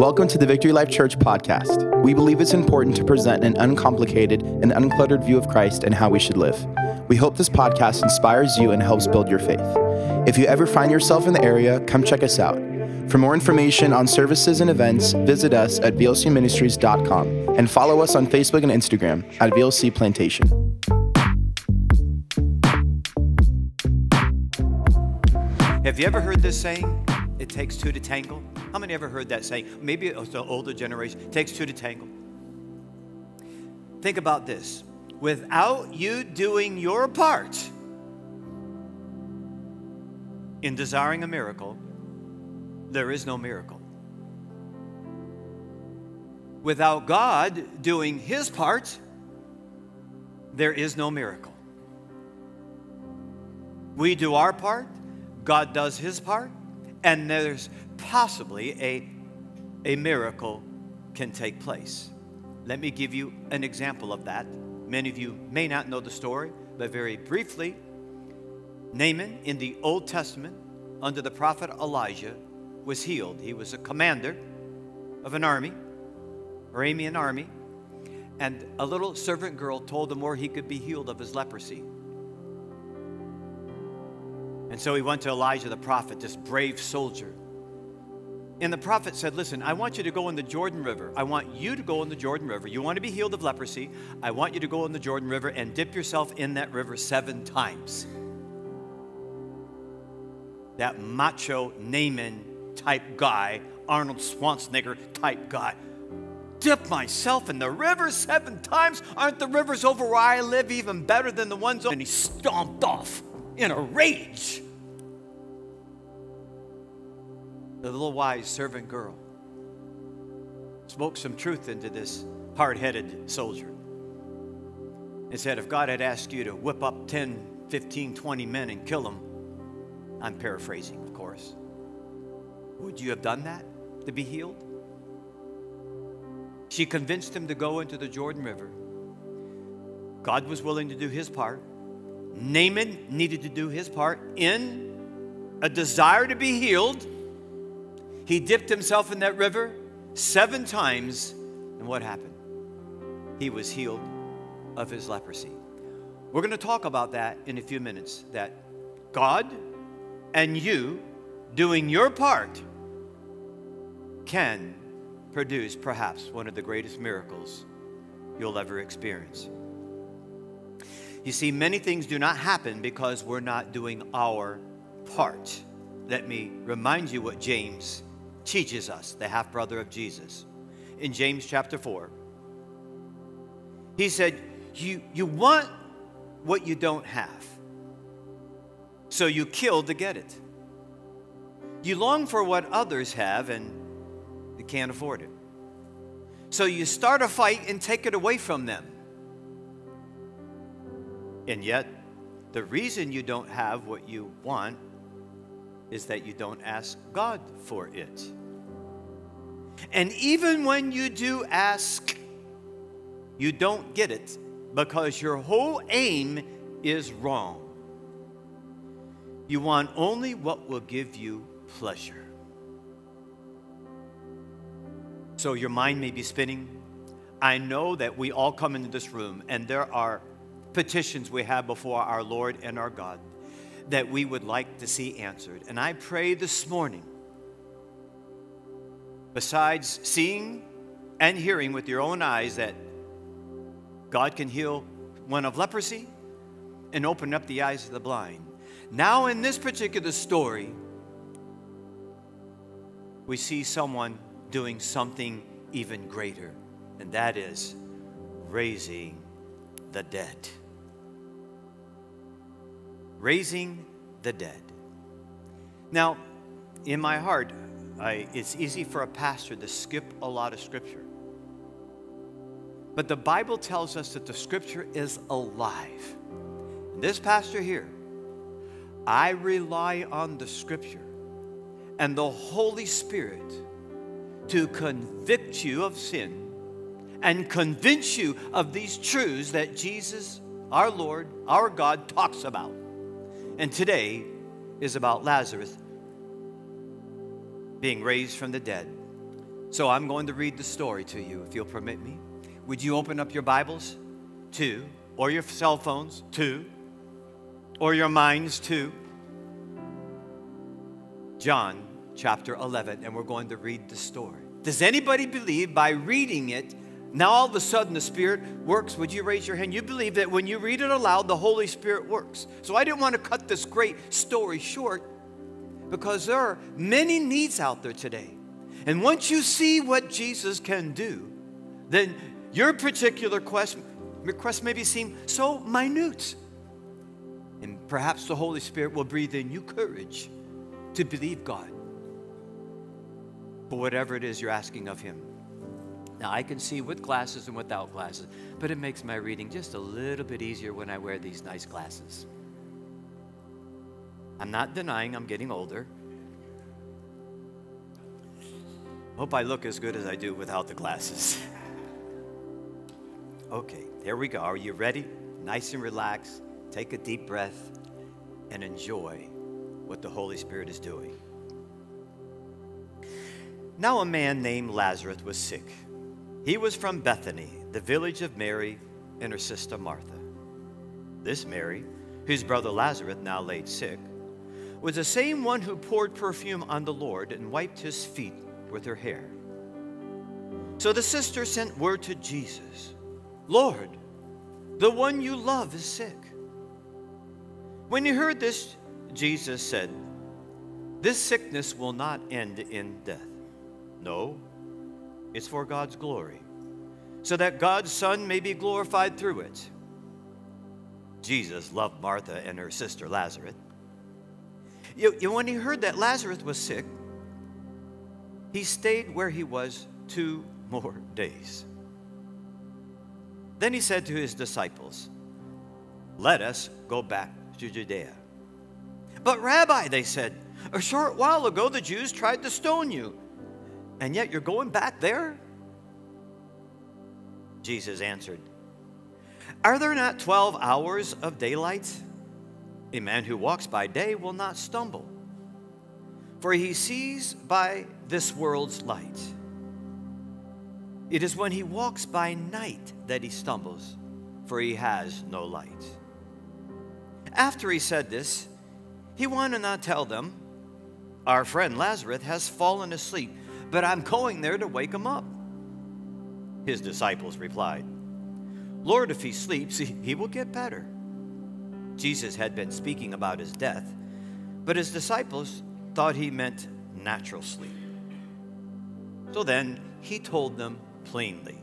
Welcome to the Victory Life Church podcast. We believe it's important to present an uncomplicated and uncluttered view of Christ and how we should live. We hope this podcast inspires you and helps build your faith. If you ever find yourself in the area, come check us out. For more information on services and events, visit us at vlcministries.com and follow us on Facebook and Instagram at VLC Plantation. Have you ever heard this saying? It takes two to tangle. How many ever heard that saying? Maybe it's the older generation. It takes two to tangle. Think about this. Without you doing your part in desiring a miracle, there is no miracle. Without God doing his part, there is no miracle. We do our part, God does his part, and there's possibly a, a miracle can take place. Let me give you an example of that. Many of you may not know the story, but very briefly, Naaman in the Old Testament, under the prophet Elijah, was healed. He was a commander of an army, Aramean army, and a little servant girl told him where he could be healed of his leprosy. And so he went to Elijah the prophet, this brave soldier. And the prophet said, Listen, I want you to go in the Jordan River. I want you to go in the Jordan River. You want to be healed of leprosy. I want you to go in the Jordan River and dip yourself in that river seven times. That macho Naaman type guy, Arnold Schwarzenegger type guy. Dip myself in the river seven times? Aren't the rivers over where I live even better than the ones? Over? And he stomped off in a rage. The little wise servant girl spoke some truth into this hard headed soldier and said, If God had asked you to whip up 10, 15, 20 men and kill them, I'm paraphrasing, of course, would you have done that to be healed? She convinced him to go into the Jordan River. God was willing to do his part. Naaman needed to do his part in a desire to be healed. He dipped himself in that river seven times, and what happened? He was healed of his leprosy. We're going to talk about that in a few minutes that God and you doing your part can produce perhaps one of the greatest miracles you'll ever experience. You see, many things do not happen because we're not doing our part. Let me remind you what James teaches us, the half brother of Jesus. In James chapter 4, he said, you, you want what you don't have, so you kill to get it. You long for what others have, and you can't afford it. So you start a fight and take it away from them. And yet, the reason you don't have what you want is that you don't ask God for it. And even when you do ask, you don't get it because your whole aim is wrong. You want only what will give you pleasure. So your mind may be spinning. I know that we all come into this room and there are petitions we have before our Lord and our God that we would like to see answered. And I pray this morning, besides seeing and hearing with your own eyes, that God can heal one of leprosy and open up the eyes of the blind. Now, in this particular story, we see someone doing something even greater, and that is raising the dead. Raising the dead. Now, in my heart, I, it's easy for a pastor to skip a lot of scripture. But the Bible tells us that the scripture is alive. This pastor here, I rely on the scripture and the Holy Spirit to convict you of sin and convince you of these truths that Jesus, our Lord, our God, talks about. And today is about Lazarus being raised from the dead. So I'm going to read the story to you, if you'll permit me. Would you open up your Bibles? Two, or your cell phones? Two, or your minds? Two. John chapter 11, and we're going to read the story. Does anybody believe by reading it, now all of a sudden the Spirit works? Would you raise your hand? You believe that when you read it aloud, the Holy Spirit works. So I didn't want to cut this great story short because there are many needs out there today. And once you see what Jesus can do, then your particular quest, request maybe seem so minute. And perhaps the Holy Spirit will breathe in you courage to believe God for whatever it is you're asking of Him. Now, I can see with glasses and without glasses, but it makes my reading just a little bit easier when I wear these nice glasses. I'm not denying I'm getting older. Hope I look as good as I do without the glasses. okay, there we go. Are you ready? Nice and relaxed. Take a deep breath and enjoy what the Holy Spirit is doing. Now, a man named Lazarus was sick. He was from Bethany, the village of Mary and her sister Martha. This Mary, whose brother Lazarus now laid sick, was the same one who poured perfume on the Lord and wiped his feet with her hair. So the sister sent word to Jesus Lord, the one you love is sick. When he heard this, Jesus said, This sickness will not end in death. No, it's for God's glory, so that God's Son may be glorified through it. Jesus loved Martha and her sister Lazarus. You, you, when he heard that Lazarus was sick, he stayed where he was two more days. Then he said to his disciples, Let us go back to Judea. But, Rabbi, they said, a short while ago the Jews tried to stone you and yet you're going back there? Jesus answered, Are there not 12 hours of daylight? A man who walks by day will not stumble, for he sees by this world's light. It is when he walks by night that he stumbles, for he has no light. After he said this, he wanted not tell them, Our friend Lazarus has fallen asleep but I'm going there to wake him up. His disciples replied, Lord, if he sleeps, he will get better. Jesus had been speaking about his death, but his disciples thought he meant natural sleep. So then he told them plainly,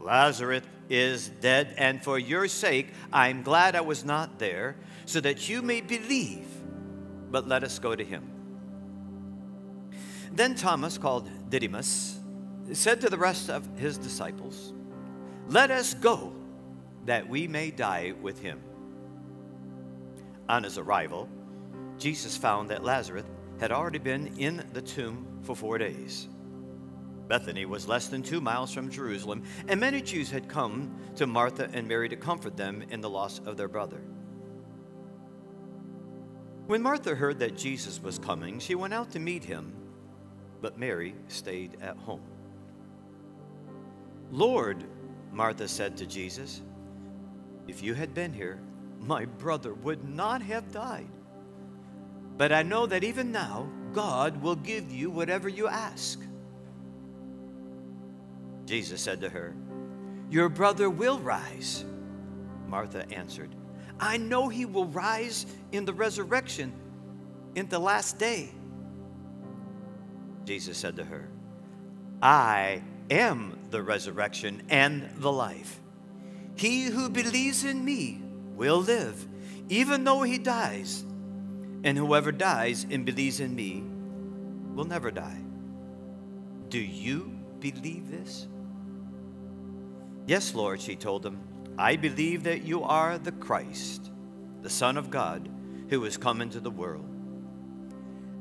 Lazarus is dead, and for your sake I'm glad I was not there, so that you may believe. But let us go to him. Then Thomas, called Didymus, said to the rest of his disciples, Let us go, that we may die with him. On his arrival, Jesus found that Lazarus had already been in the tomb for four days. Bethany was less than two miles from Jerusalem, and many Jews had come to Martha and Mary to comfort them in the loss of their brother. When Martha heard that Jesus was coming, she went out to meet him but Mary stayed at home. Lord, Martha said to Jesus, if you had been here, my brother would not have died. But I know that even now, God will give you whatever you ask. Jesus said to her, Your brother will rise. Martha answered, I know he will rise in the resurrection in the last day. Jesus said to her, I am the resurrection and the life. He who believes in me will live, even though he dies. And whoever dies and believes in me will never die. Do you believe this? Yes, Lord, she told him. I believe that you are the Christ, the Son of God, who has come into the world.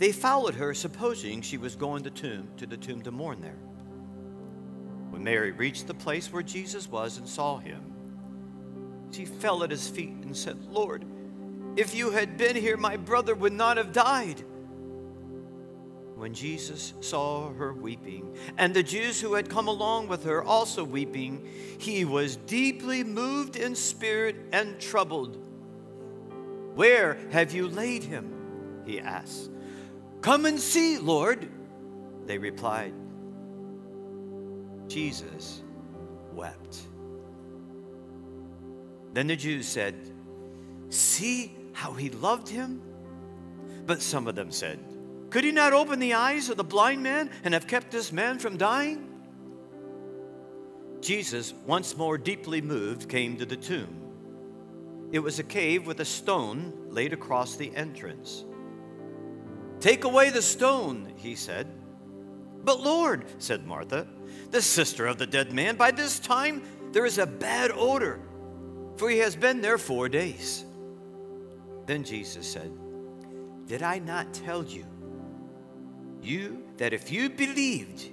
they followed her, supposing she was going to, tomb, to the tomb to mourn there. When Mary reached the place where Jesus was and saw him, she fell at his feet and said, Lord, if you had been here, my brother would not have died. When Jesus saw her weeping, and the Jews who had come along with her also weeping, he was deeply moved in spirit and troubled. Where have you laid him? He asked. Come and see, Lord, they replied. Jesus wept. Then the Jews said, See how he loved him? But some of them said, Could he not open the eyes of the blind man and have kept this man from dying? Jesus, once more deeply moved, came to the tomb. It was a cave with a stone laid across the entrance. Take away the stone, he said. But Lord, said Martha, the sister of the dead man, by this time there is a bad odor, for he has been there four days. Then Jesus said, Did I not tell you, you, that if you believed,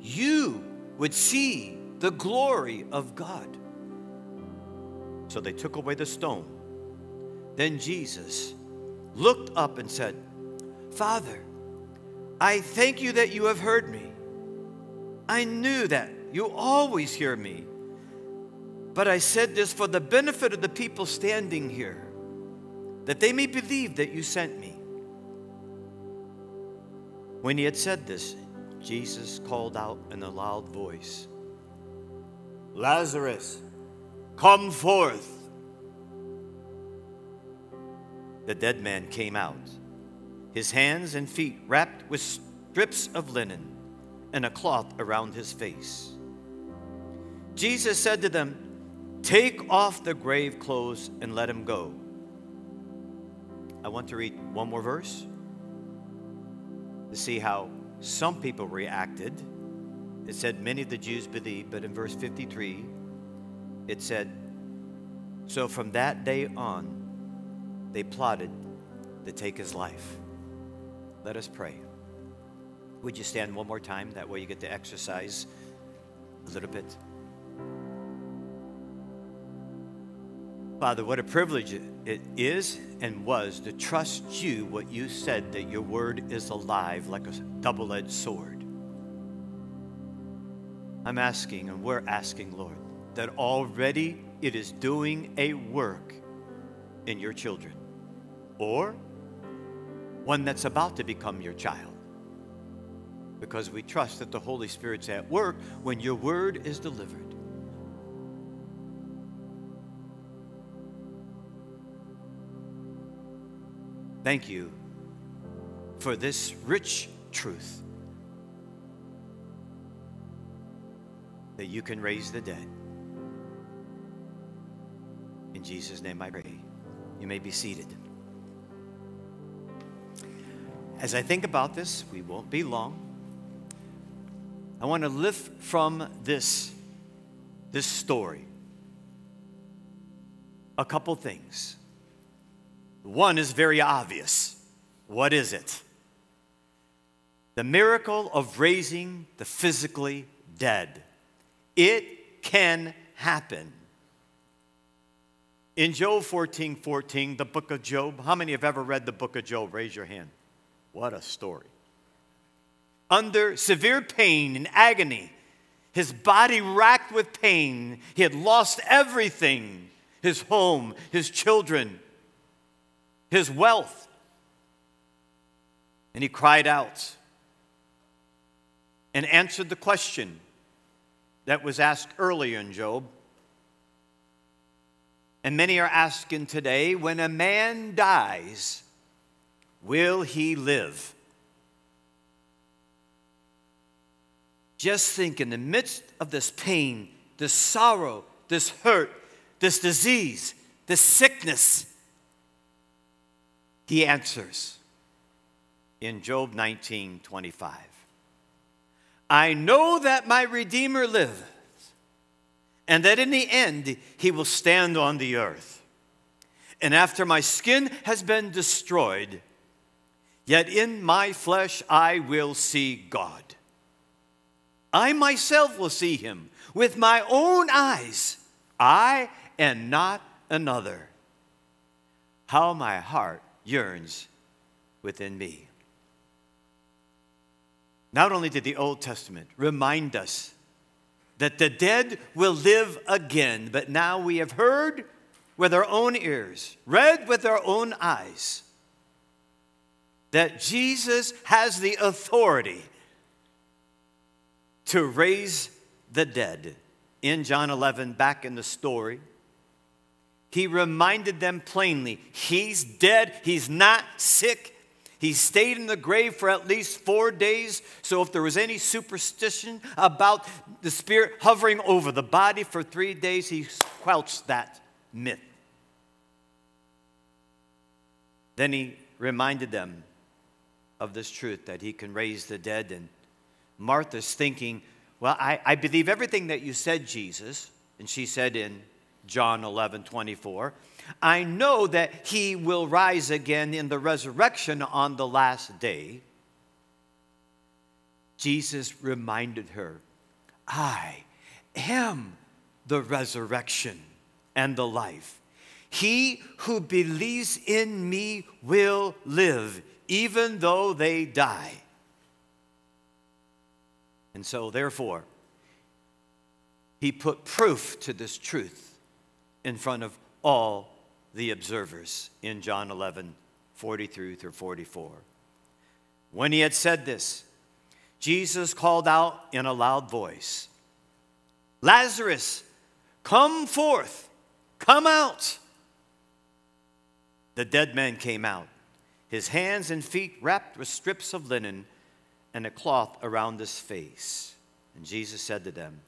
you would see the glory of God? So they took away the stone. Then Jesus looked up and said, Father, I thank you that you have heard me. I knew that you always hear me. But I said this for the benefit of the people standing here that they may believe that you sent me. When he had said this, Jesus called out in a loud voice, Lazarus, come forth. The dead man came out, his hands and feet wrapped with strips of linen and a cloth around his face. Jesus said to them, Take off the grave clothes and let him go. I want to read one more verse to see how some people reacted. It said, Many of the Jews believed, but in verse 53, it said, So from that day on, they plotted to take his life. Let us pray. Would you stand one more time? That way you get to exercise a little bit. Father, what a privilege it is and was to trust you what you said that your word is alive like a double edged sword. I'm asking, and we're asking, Lord, that already it is doing a work in your children or one that's about to become your child. Because we trust that the Holy Spirit's at work when your word is delivered. Thank you for this rich truth that you can raise the dead. In Jesus' name I pray. You may be seated. As I think about this, we won't be long. I want to lift from this, this story a couple things. One is very obvious. What is it? The miracle of raising the physically dead. It can happen. In Job 14 14, the book of Job, how many have ever read the book of Job? Raise your hand. What a story. Under severe pain and agony, his body racked with pain, he had lost everything his home, his children, his wealth. And he cried out and answered the question that was asked earlier in Job. And many are asking today when a man dies, will he live? Just think in the midst of this pain, this sorrow, this hurt, this disease, this sickness, he answers in Job 19 25. I know that my Redeemer lives, and that in the end he will stand on the earth. And after my skin has been destroyed, yet in my flesh I will see God. I myself will see him with my own eyes, I and not another. How my heart yearns within me. Not only did the Old Testament remind us that the dead will live again, but now we have heard with our own ears, read with our own eyes, that Jesus has the authority to raise the dead. In John 11, back in the story, he reminded them plainly he's dead, he's not sick. He stayed in the grave for at least four days. So, if there was any superstition about the spirit hovering over the body for three days, he squelched that myth. Then he reminded them of this truth that he can raise the dead. And Martha's thinking, Well, I, I believe everything that you said, Jesus. And she said in John 11 24, I know that he will rise again in the resurrection on the last day. Jesus reminded her, I am the resurrection and the life. He who believes in me will live, even though they die. And so, therefore, he put proof to this truth in front of all the observers in John 11, 43 through 44. When he had said this, Jesus called out in a loud voice, Lazarus, come forth, come out. The dead man came out, his hands and feet wrapped with strips of linen and a cloth around his face. And Jesus said to them,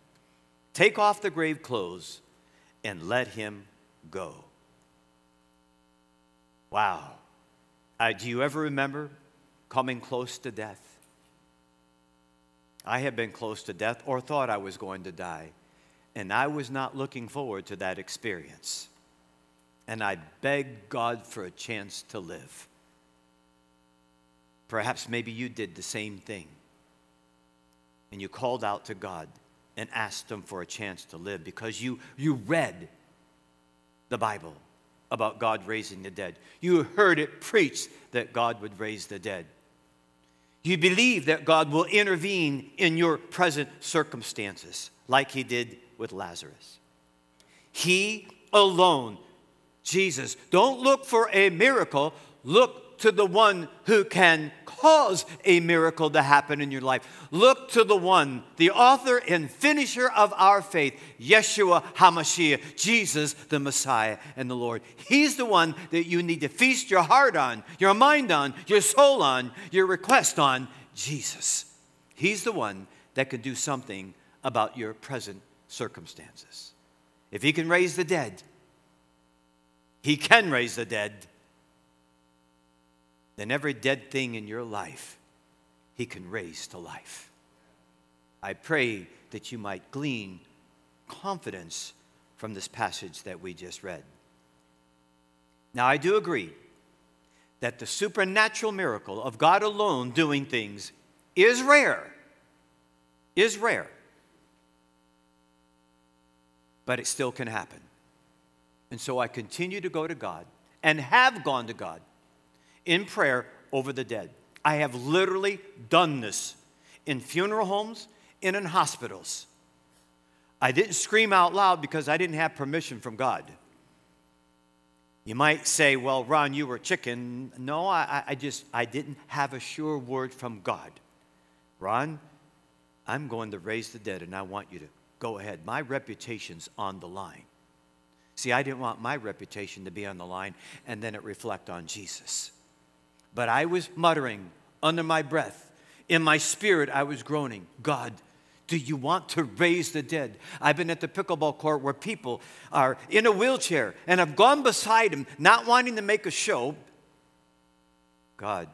Take off the grave clothes and let him go. Wow. Uh, do you ever remember coming close to death? I had been close to death or thought I was going to die, and I was not looking forward to that experience. And I begged God for a chance to live. Perhaps maybe you did the same thing. And you called out to God and asked Him for a chance to live because you, you read the Bible about God raising the dead. You heard it preached that God would raise the dead. You believe that God will intervene in your present circumstances, like he did with Lazarus. He alone, Jesus, don't look for a miracle, look to the one who can cause a miracle to happen in your life. Look to the one, the author and finisher of our faith, Yeshua HaMashiach, Jesus the Messiah and the Lord. He's the one that you need to feast your heart on, your mind on, your soul on, your request on, Jesus. He's the one that can do something about your present circumstances. If he can raise the dead, he can raise the dead then every dead thing in your life, He can raise to life. I pray that you might glean confidence from this passage that we just read. Now, I do agree that the supernatural miracle of God alone doing things is rare, is rare, but it still can happen. And so I continue to go to God and have gone to God in prayer over the dead. I have literally done this in funeral homes and in hospitals. I didn't scream out loud because I didn't have permission from God. You might say, well, Ron, you were chicken. No, I, I just, I didn't have a sure word from God. Ron, I'm going to raise the dead and I want you to go ahead. My reputation's on the line. See, I didn't want my reputation to be on the line and then it reflect on Jesus. But I was muttering under my breath. In my spirit, I was groaning, God, do you want to raise the dead? I've been at the pickleball court where people are in a wheelchair and I've gone beside him, not wanting to make a show. God,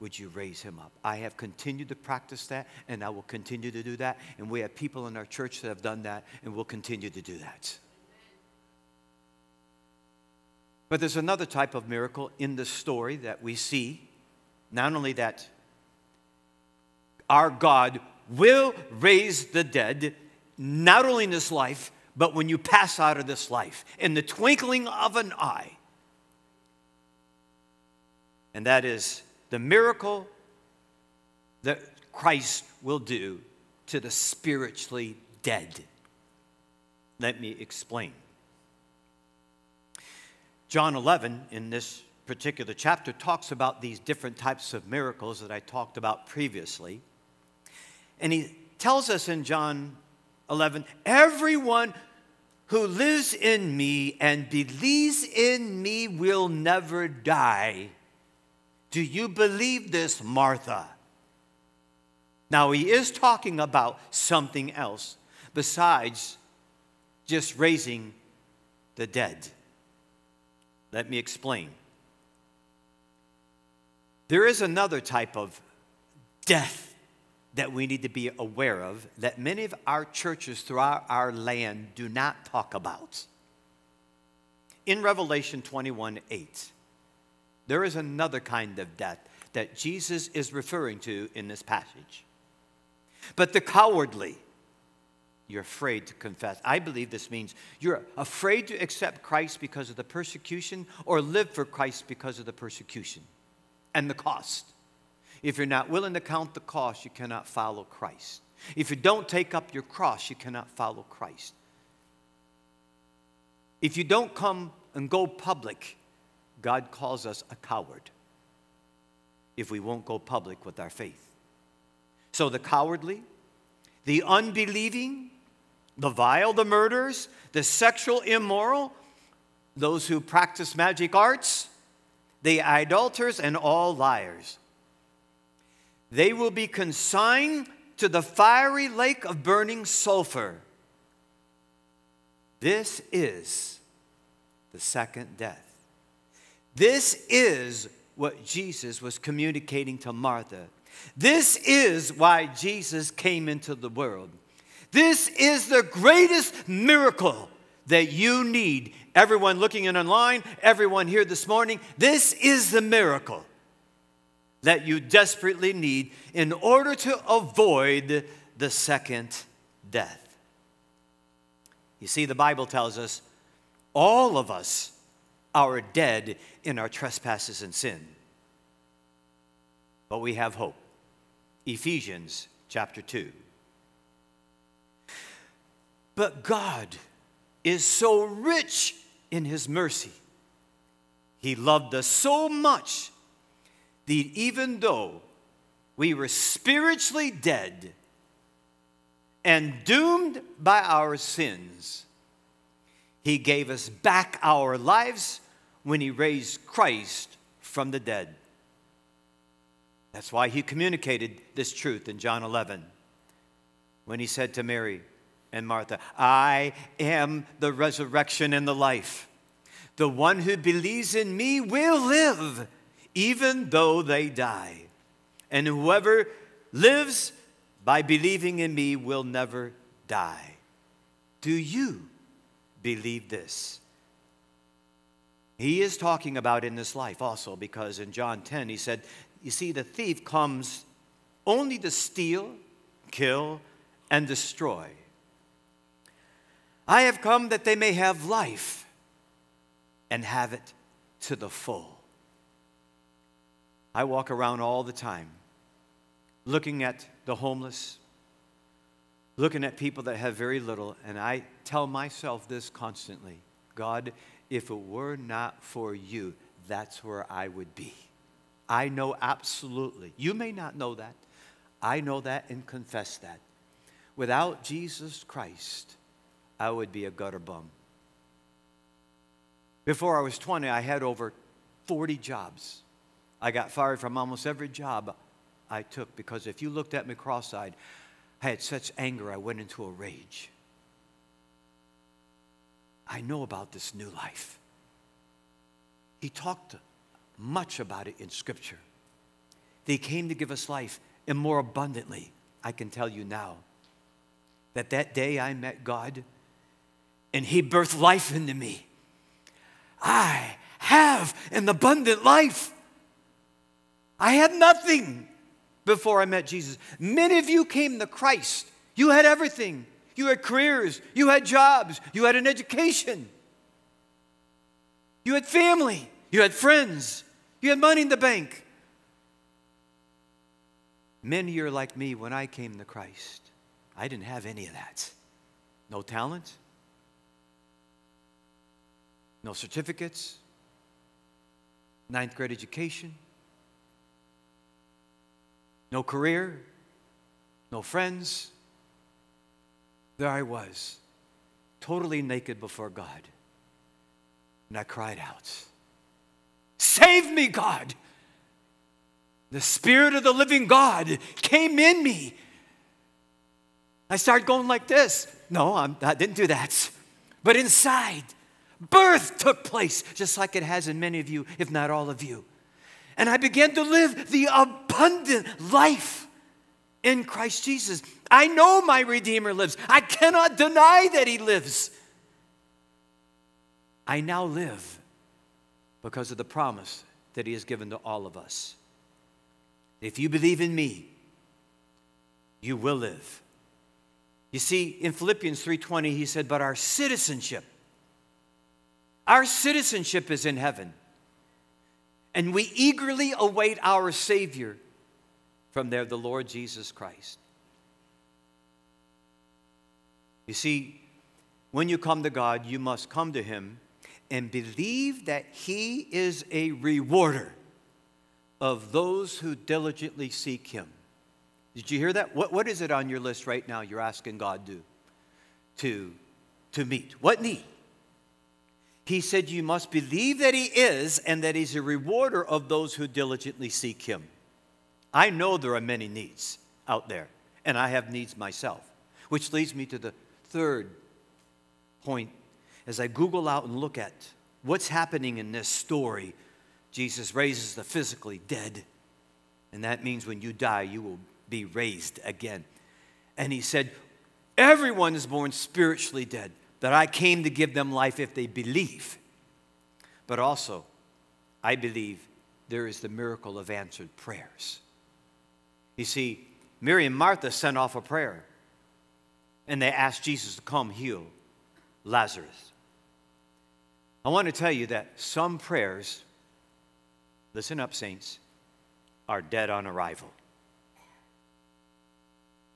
would you raise him up? I have continued to practice that, and I will continue to do that. And we have people in our church that have done that, and will continue to do that. But there's another type of miracle in the story that we see. Not only that our God will raise the dead, not only in this life, but when you pass out of this life, in the twinkling of an eye. And that is the miracle that Christ will do to the spiritually dead. Let me explain. John 11, in this particular chapter, talks about these different types of miracles that I talked about previously. And he tells us in John 11 everyone who lives in me and believes in me will never die. Do you believe this, Martha? Now, he is talking about something else besides just raising the dead. Let me explain. There is another type of death that we need to be aware of that many of our churches throughout our land do not talk about. In Revelation 21 8, there is another kind of death that Jesus is referring to in this passage. But the cowardly, you're afraid to confess. I believe this means you're afraid to accept Christ because of the persecution or live for Christ because of the persecution and the cost. If you're not willing to count the cost, you cannot follow Christ. If you don't take up your cross, you cannot follow Christ. If you don't come and go public, God calls us a coward if we won't go public with our faith. So the cowardly, the unbelieving, the vile, the murderers, the sexual immoral, those who practice magic arts, the idolaters, and all liars. They will be consigned to the fiery lake of burning sulfur. This is the second death. This is what Jesus was communicating to Martha. This is why Jesus came into the world. This is the greatest miracle that you need. Everyone looking in online, everyone here this morning, this is the miracle that you desperately need in order to avoid the second death. You see, the Bible tells us all of us are dead in our trespasses and sin. But we have hope. Ephesians chapter 2. But God is so rich in his mercy. He loved us so much that even though we were spiritually dead and doomed by our sins, he gave us back our lives when he raised Christ from the dead. That's why he communicated this truth in John 11 when he said to Mary and Martha, I am the resurrection and the life. The one who believes in me will live even though they die. And whoever lives by believing in me will never die. Do you believe this? He is talking about in this life also because in John 10 he said, You see, the thief comes only to steal, kill, and destroy. I have come that they may have life and have it to the full. I walk around all the time looking at the homeless, looking at people that have very little, and I tell myself this constantly God, if it were not for you, that's where I would be. I know absolutely. You may not know that. I know that and confess that. Without Jesus Christ, I would be a gutter bum. Before I was 20, I had over 40 jobs. I got fired from almost every job I took because if you looked at me cross eyed, I had such anger, I went into a rage. I know about this new life. He talked much about it in Scripture. He came to give us life and more abundantly. I can tell you now that that day I met God and He birthed life into me. I have an abundant life. I had nothing before I met Jesus. Many of you came to Christ. You had everything. You had careers, you had jobs, you had an education, you had family, you had friends, you had money in the bank. Many are like me when I came to Christ. I didn't have any of that. No talent, no certificates, ninth grade education, no career, no friends. There I was, totally naked before God. And I cried out, Save me, God! The Spirit of the living God came in me. I started going like this. No, I'm, I didn't do that. But inside, birth took place, just like it has in many of you, if not all of you. And I began to live the abundant life in Christ Jesus. I know my Redeemer lives. I cannot deny that He lives. I now live because of the promise that He has given to all of us. If you believe in me, you will live. You see, in Philippians 3:20 he said, "But our citizenship our citizenship is in heaven." And we eagerly await our Savior from there, the Lord Jesus Christ. You see, when you come to God, you must come to Him and believe that He is a rewarder of those who diligently seek Him. Did you hear that? What, what is it on your list right now you're asking God to, to, to meet? What need? He said, You must believe that He is and that He's a rewarder of those who diligently seek Him. I know there are many needs out there, and I have needs myself, which leads me to the third point as I Google out and look at what's happening in this story. Jesus raises the physically dead, and that means when you die, you will be raised again. And He said, Everyone is born spiritually dead that I came to give them life if they believe. But also, I believe there is the miracle of answered prayers. You see, Mary and Martha sent off a prayer and they asked Jesus to come heal Lazarus. I want to tell you that some prayers, listen up, saints, are dead on arrival.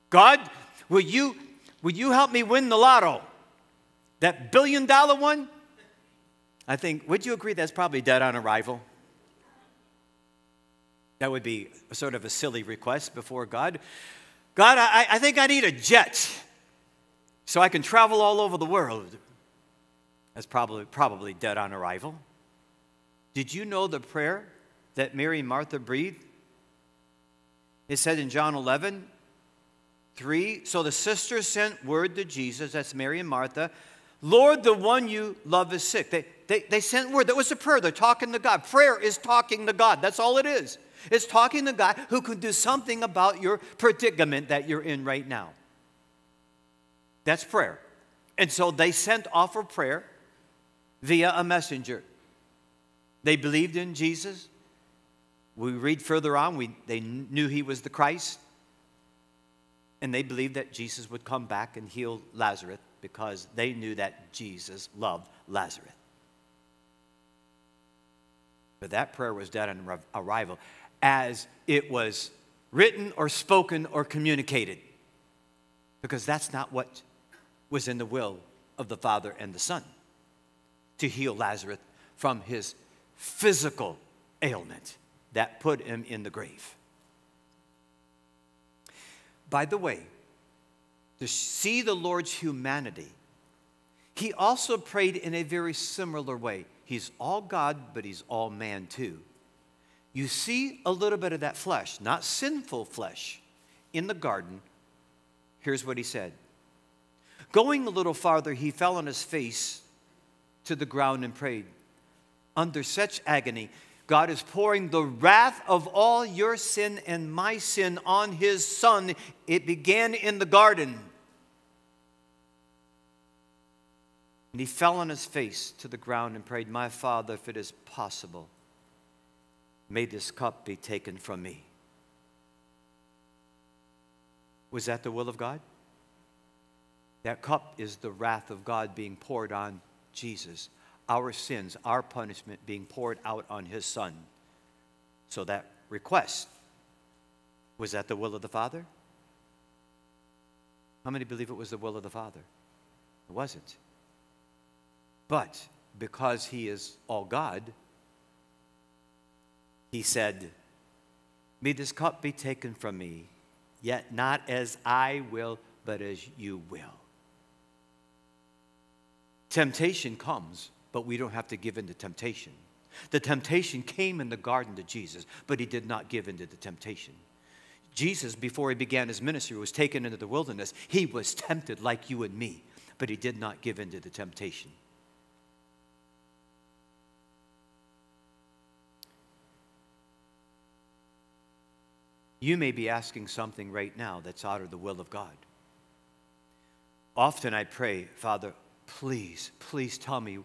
God, will you, will you help me win the lotto? That billion dollar one, I think, would you agree that's probably dead on arrival? That would be sort of a silly request before God. God, I, I think I need a jet so I can travel all over the world. That's probably, probably dead on arrival. Did you know the prayer that Mary and Martha breathed? It said in John 11, 3 So the sisters sent word to Jesus, that's Mary and Martha, Lord, the one you love is sick. They, they, they sent word. That was a prayer. They're talking to God. Prayer is talking to God. That's all it is. It's talking to God who can do something about your predicament that you're in right now. That's prayer. And so they sent off a prayer via a messenger. They believed in Jesus. We read further on, we, they knew he was the Christ. And they believed that Jesus would come back and heal Lazarus because they knew that Jesus loved Lazarus. But that prayer was done on arrival as it was written or spoken or communicated because that's not what was in the will of the Father and the Son to heal Lazarus from his physical ailment that put him in the grave. By the way, to see the Lord's humanity, he also prayed in a very similar way. He's all God, but he's all man too. You see a little bit of that flesh, not sinful flesh, in the garden. Here's what he said Going a little farther, he fell on his face to the ground and prayed. Under such agony, God is pouring the wrath of all your sin and my sin on his son. It began in the garden. And he fell on his face to the ground and prayed, My Father, if it is possible, may this cup be taken from me. Was that the will of God? That cup is the wrath of God being poured on Jesus. Our sins, our punishment being poured out on his son. So that request, was that the will of the Father? How many believe it was the will of the Father? It wasn't. But because he is all God, he said, May this cup be taken from me, yet not as I will, but as you will. Temptation comes, but we don't have to give in to temptation. The temptation came in the garden to Jesus, but he did not give in to the temptation. Jesus, before he began his ministry, was taken into the wilderness. He was tempted like you and me, but he did not give in to the temptation. You may be asking something right now that's out of the will of God. Often I pray, Father, please, please tell me,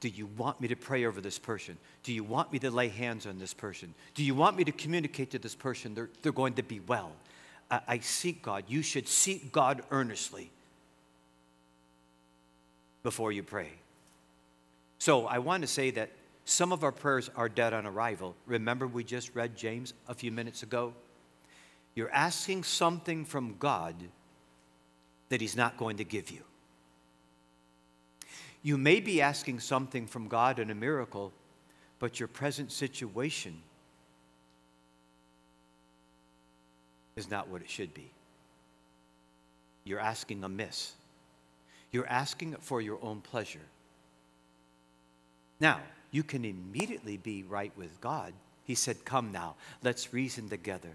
do you want me to pray over this person? Do you want me to lay hands on this person? Do you want me to communicate to this person they're, they're going to be well? I, I seek God. You should seek God earnestly before you pray. So I want to say that some of our prayers are dead on arrival. Remember, we just read James a few minutes ago? You're asking something from God that He's not going to give you. You may be asking something from God in a miracle, but your present situation is not what it should be. You're asking amiss. You're asking for your own pleasure. Now, you can immediately be right with God. He said, Come now, let's reason together.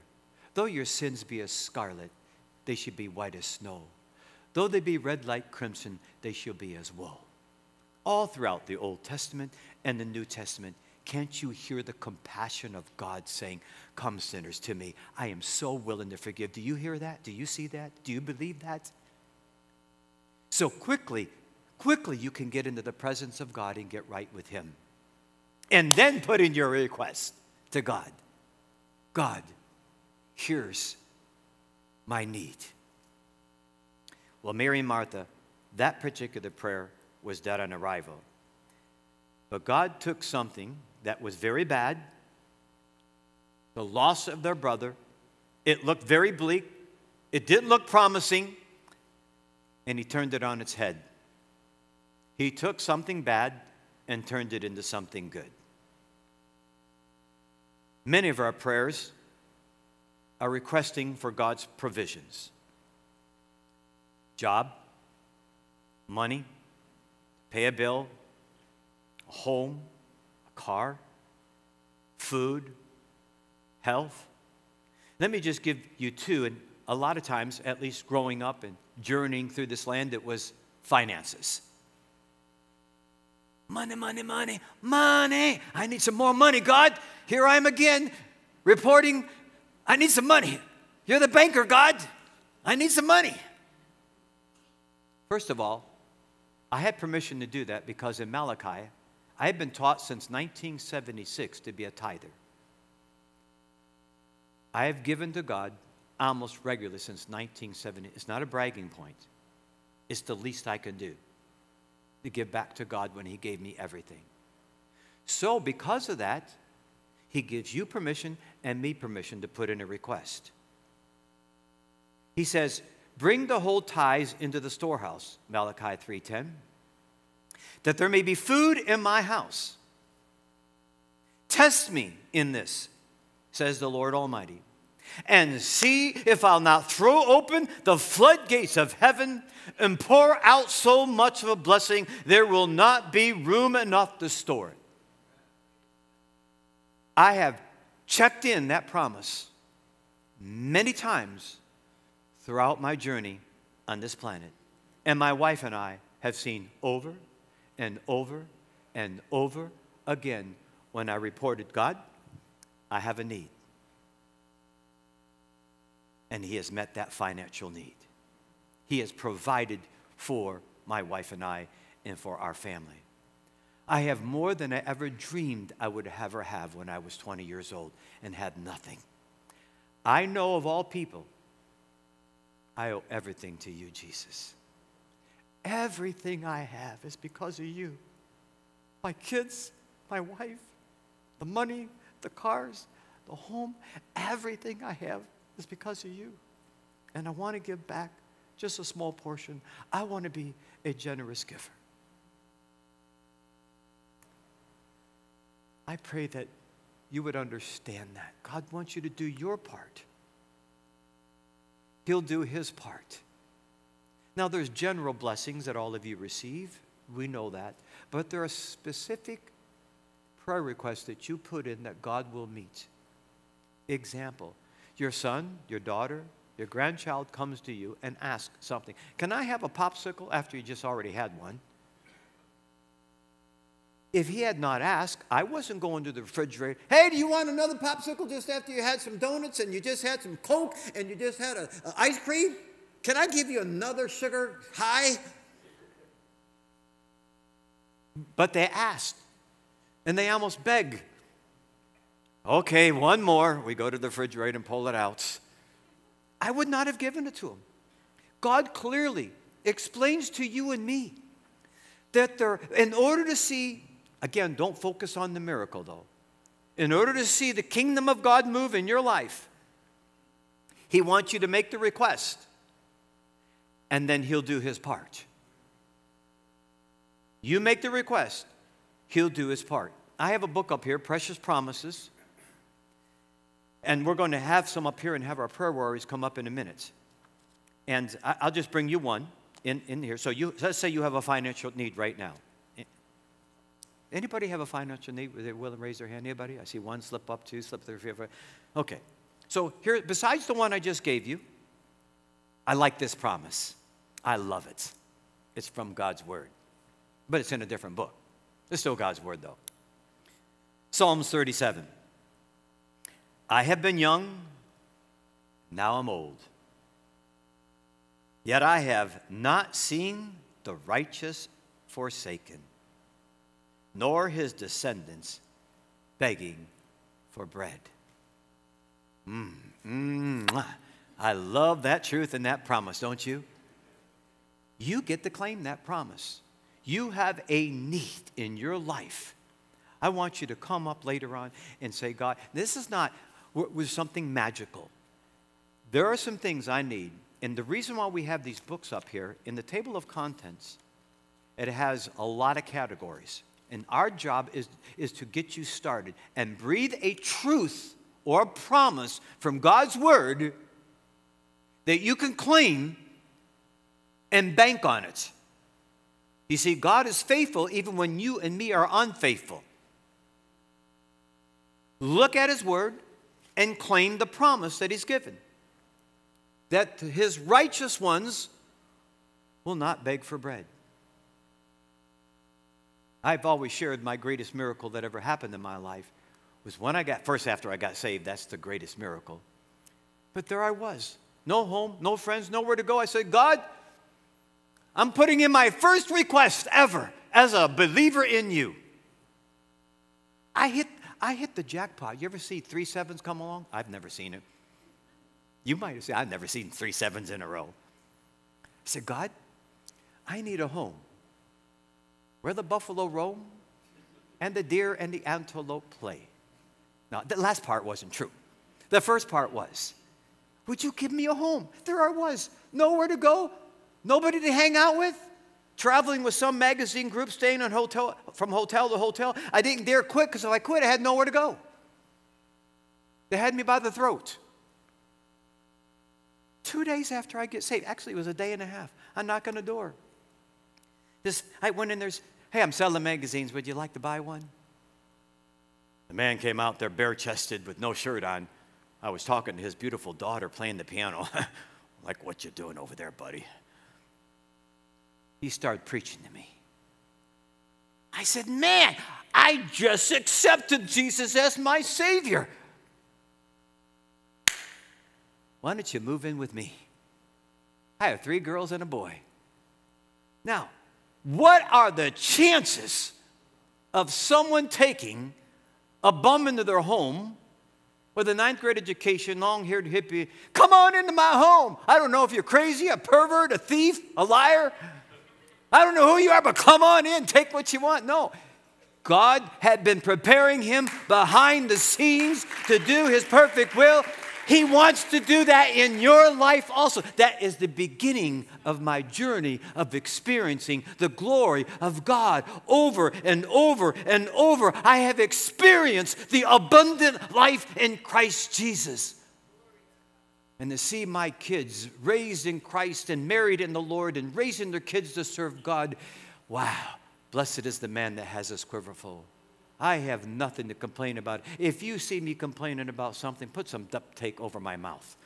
Though your sins be as scarlet, they should be white as snow. Though they be red like crimson, they shall be as wool. All throughout the Old Testament and the New Testament, can't you hear the compassion of God saying, Come, sinners, to me. I am so willing to forgive. Do you hear that? Do you see that? Do you believe that? So quickly, quickly you can get into the presence of God and get right with Him. And then put in your request to God God, here's my need. Well, Mary and Martha, that particular prayer was dead on arrival. But God took something that was very bad, the loss of their brother. It looked very bleak, it didn't look promising, and He turned it on its head. He took something bad and turned it into something good. Many of our prayers are requesting for God's provisions job, money, pay a bill, a home, a car, food, health. Let me just give you two, and a lot of times, at least growing up and journeying through this land, it was finances. Money, money, money, money. I need some more money, God. Here I am again reporting I need some money. You're the banker, God. I need some money. First of all, I had permission to do that because in Malachi, I had been taught since 1976 to be a tither. I have given to God almost regularly since 1970. It's not a bragging point, it's the least I can do to give back to God when He gave me everything. So, because of that, He gives you permission and me permission to put in a request. He says, Bring the whole tithes into the storehouse, Malachi 3:10, that there may be food in my house. Test me in this, says the Lord Almighty, and see if I'll not throw open the floodgates of heaven and pour out so much of a blessing there will not be room enough to store it. I have checked in that promise many times throughout my journey on this planet. And my wife and I have seen over and over and over again when I reported, God, I have a need. And He has met that financial need. He has provided for my wife and I and for our family. I have more than I ever dreamed I would ever have when I was 20 years old and had nothing. I know of all people, I owe everything to you, Jesus. Everything I have is because of you. My kids, my wife, the money, the cars, the home, everything I have is because of you. And I want to give back just a small portion. I want to be a generous giver. I pray that you would understand that. God wants you to do your part. He'll do his part. Now, there's general blessings that all of you receive. We know that. But there are specific prayer requests that you put in that God will meet. Example your son, your daughter, your grandchild comes to you and asks something. Can I have a popsicle after you just already had one? If he had not asked, I wasn't going to the refrigerator. Hey, do you want another popsicle just after you had some donuts and you just had some Coke and you just had a, a ice cream? Can I give you another sugar high? But they asked and they almost beg. Okay, one more. We go to the refrigerator and pull it out. I would not have given it to him. God clearly explains to you and me that there, in order to see Again, don't focus on the miracle though. In order to see the kingdom of God move in your life, He wants you to make the request, and then He'll do His part. You make the request, He'll do His part. I have a book up here, Precious Promises, and we're going to have some up here and have our prayer warriors come up in a minute. And I'll just bring you one in, in here. So you, let's say you have a financial need right now. Anybody have a financial need where they're willing to raise their hand? Anybody? I see one slip up, two slip three, four. Okay. So here, besides the one I just gave you, I like this promise. I love it. It's from God's Word, but it's in a different book. It's still God's Word, though. Psalms 37. I have been young, now I'm old. Yet I have not seen the righteous forsaken nor his descendants begging for bread. Mm, mm, I love that truth and that promise, don't you? You get to claim that promise. You have a need in your life. I want you to come up later on and say, God, this is not was something magical. There are some things I need. And the reason why we have these books up here in the table of contents, it has a lot of categories. And our job is, is to get you started and breathe a truth or a promise from God's word that you can claim and bank on it. You see, God is faithful even when you and me are unfaithful. Look at His word and claim the promise that He's given that His righteous ones will not beg for bread. I've always shared my greatest miracle that ever happened in my life was when I got, first after I got saved, that's the greatest miracle. But there I was, no home, no friends, nowhere to go. I said, God, I'm putting in my first request ever as a believer in you. I hit, I hit the jackpot. You ever see three sevens come along? I've never seen it. You might have seen, I've never seen three sevens in a row. I said, God, I need a home where the buffalo roam and the deer and the antelope play. Now, the last part wasn't true. The first part was, Would you give me a home? There I was, nowhere to go, nobody to hang out with, traveling with some magazine group, staying on hotel, from hotel to hotel. I didn't dare quit because if I quit, I had nowhere to go. They had me by the throat. Two days after I get saved, actually, it was a day and a half, I knock on the door. This, I went in there's, hey, I'm selling magazines. Would you like to buy one? The man came out there bare chested with no shirt on. I was talking to his beautiful daughter playing the piano. like, what you doing over there, buddy? He started preaching to me. I said, man, I just accepted Jesus as my Savior. Why don't you move in with me? I have three girls and a boy. Now, what are the chances of someone taking a bum into their home with a ninth grade education, long haired hippie? Come on into my home. I don't know if you're crazy, a pervert, a thief, a liar. I don't know who you are, but come on in, take what you want. No. God had been preparing him behind the scenes to do his perfect will. He wants to do that in your life also. That is the beginning of my journey of experiencing the glory of God over and over and over. I have experienced the abundant life in Christ Jesus. And to see my kids raised in Christ and married in the Lord and raising their kids to serve God, wow, blessed is the man that has this quiver full. I have nothing to complain about. If you see me complaining about something, put some duct tape over my mouth.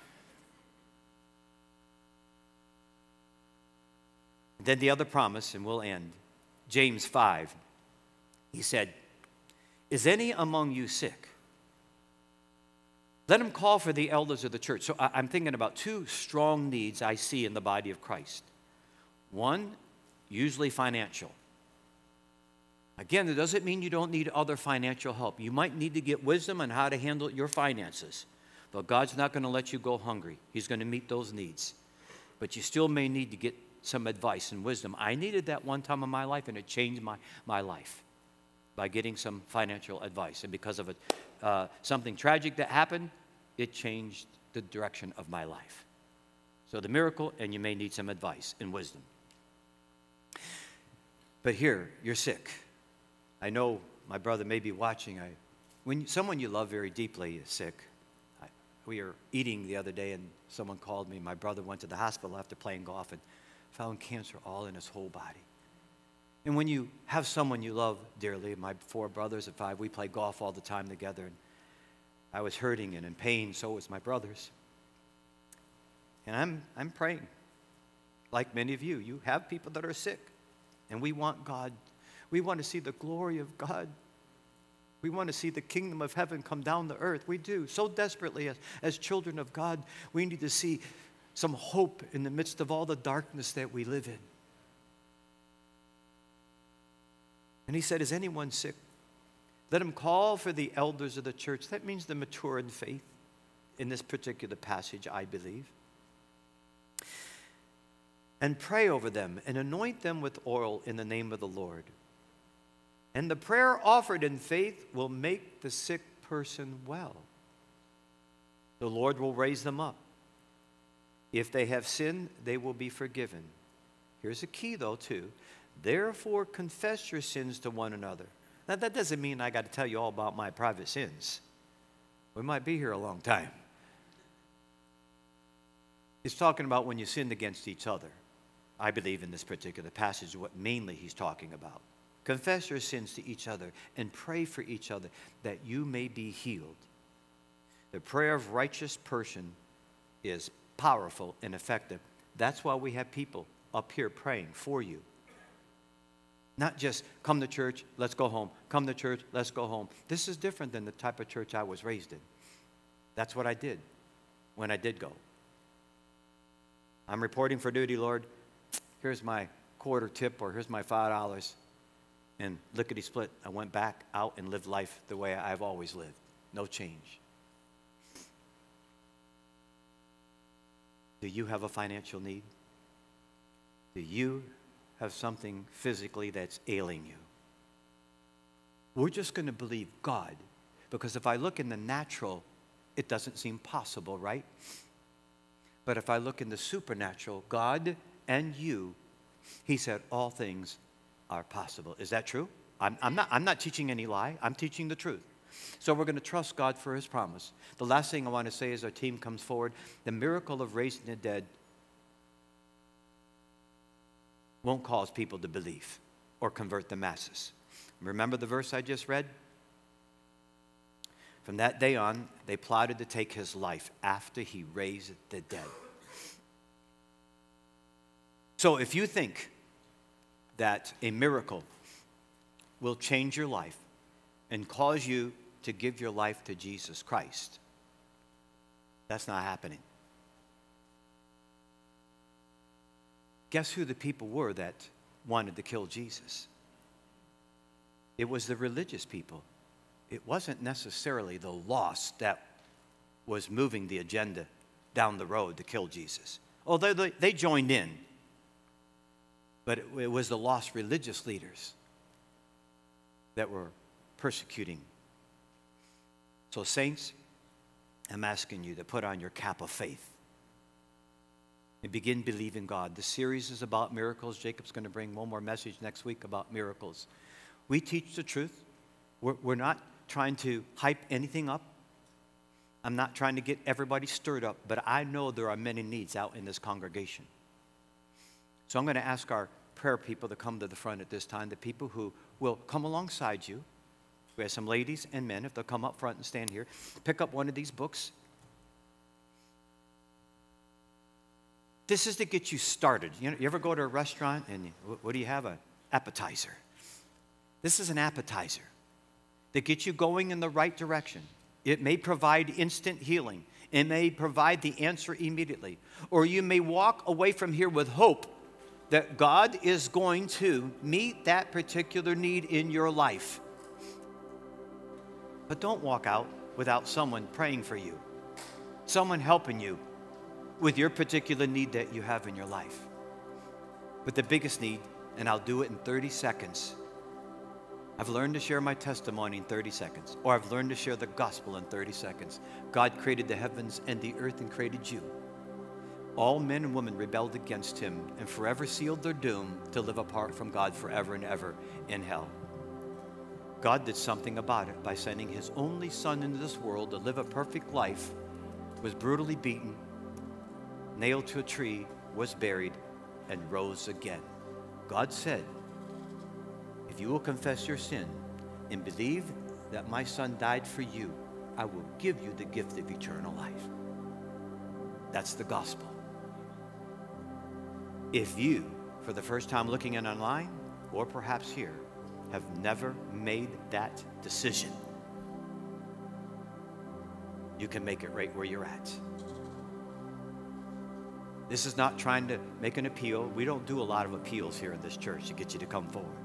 Then the other promise, and we'll end. James 5. He said, Is any among you sick? Let him call for the elders of the church. So I'm thinking about two strong needs I see in the body of Christ. One, usually financial. Again, it doesn't mean you don't need other financial help. You might need to get wisdom on how to handle your finances. But God's not going to let you go hungry. He's going to meet those needs. But you still may need to get some advice and wisdom. I needed that one time in my life, and it changed my, my life by getting some financial advice. And because of uh, something tragic that happened, it changed the direction of my life. So the miracle, and you may need some advice and wisdom. But here, you're sick. I know my brother may be watching. I, when someone you love very deeply is sick, I, we were eating the other day and someone called me. My brother went to the hospital after playing golf and found cancer all in his whole body. And when you have someone you love dearly, my four brothers and five, we play golf all the time together. And I was hurting and in pain, so was my brothers. And I'm, I'm praying. Like many of you, you have people that are sick. And we want God we want to see the glory of God. We want to see the kingdom of heaven come down to earth. We do so desperately as, as children of God. We need to see some hope in the midst of all the darkness that we live in. And he said, Is anyone sick? Let him call for the elders of the church. That means the mature in faith in this particular passage, I believe. And pray over them and anoint them with oil in the name of the Lord. And the prayer offered in faith will make the sick person well. The Lord will raise them up. If they have sinned, they will be forgiven. Here's a key, though, too. Therefore, confess your sins to one another. Now, that doesn't mean I got to tell you all about my private sins. We might be here a long time. He's talking about when you sinned against each other. I believe in this particular passage, what mainly he's talking about. Confess your sins to each other and pray for each other that you may be healed. The prayer of righteous person is powerful and effective. That's why we have people up here praying for you. Not just come to church, let's go home. Come to church, let's go home. This is different than the type of church I was raised in. That's what I did when I did go. I'm reporting for duty, Lord. Here's my quarter tip, or here's my $5 and lickety split, I went back out and lived life the way I've always lived. No change. Do you have a financial need? Do you have something physically that's ailing you? We're just going to believe God because if I look in the natural, it doesn't seem possible, right? But if I look in the supernatural, God and you, He said, all things are possible. Is that true? I'm, I'm, not, I'm not teaching any lie, I'm teaching the truth. So we're going to trust God for his promise. The last thing I want to say as our team comes forward the miracle of raising the dead won't cause people to believe or convert the masses. Remember the verse I just read? From that day on, they plotted to take his life after he raised the dead. So if you think that a miracle will change your life, and cause you to give your life to Jesus Christ. That's not happening. Guess who the people were that wanted to kill Jesus? It was the religious people. It wasn't necessarily the lost that was moving the agenda down the road to kill Jesus. Although they, joined in, but it, it was the lost religious leaders that were persecuting. So, saints, I'm asking you to put on your cap of faith and begin believing God. The series is about miracles. Jacob's going to bring one more message next week about miracles. We teach the truth. We're, we're not trying to hype anything up. I'm not trying to get everybody stirred up, but I know there are many needs out in this congregation. So I'm going to ask our prayer people to come to the front at this time, the people who will come alongside you. We have some ladies and men, if they'll come up front and stand here, pick up one of these books. This is to get you started. You, know, you ever go to a restaurant and you, what do you have? An appetizer. This is an appetizer that gets you going in the right direction. It may provide instant healing. It may provide the answer immediately. Or you may walk away from here with hope that God is going to meet that particular need in your life. But don't walk out without someone praying for you, someone helping you with your particular need that you have in your life. But the biggest need, and I'll do it in 30 seconds, I've learned to share my testimony in 30 seconds, or I've learned to share the gospel in 30 seconds. God created the heavens and the earth and created you. All men and women rebelled against him and forever sealed their doom to live apart from God forever and ever in hell. God did something about it by sending his only son into this world to live a perfect life, was brutally beaten, nailed to a tree, was buried, and rose again. God said, if you will confess your sin and believe that my son died for you, I will give you the gift of eternal life. That's the gospel. If you, for the first time looking in online, or perhaps here, have never made that decision, you can make it right where you're at. This is not trying to make an appeal. We don't do a lot of appeals here in this church to get you to come forward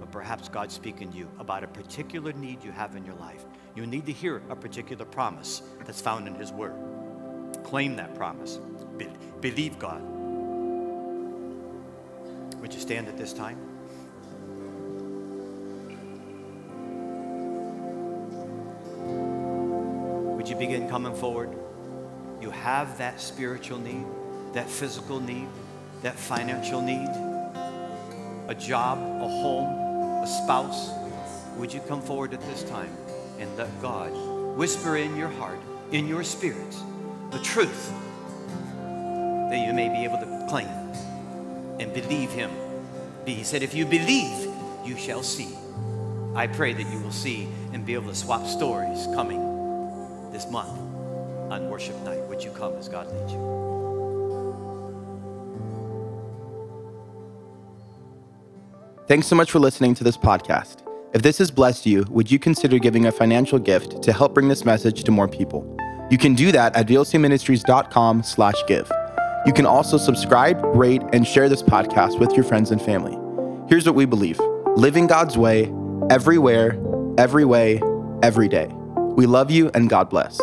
But perhaps God's speaking to you about a particular need you have in your life. You need to hear a particular promise that's found in His Word. Claim that promise. Be- believe God. Would you stand at this time? Would you begin coming forward? You have that spiritual need, that physical need, that financial need, a job, a home, a spouse, would you come forward at this time and let God whisper in your heart, in your spirit, the truth that you may be able to claim and believe Him. He said, If you believe, you shall see. I pray that you will see and be able to swap stories coming this month on worship night. Would you come as God leads you? Thanks so much for listening to this podcast. If this has blessed you, would you consider giving a financial gift to help bring this message to more people? You can do that at vlcministries.com slash give. You can also subscribe, rate, and share this podcast with your friends and family. Here's what we believe. Living God's way, everywhere, every way, every day. We love you and God bless.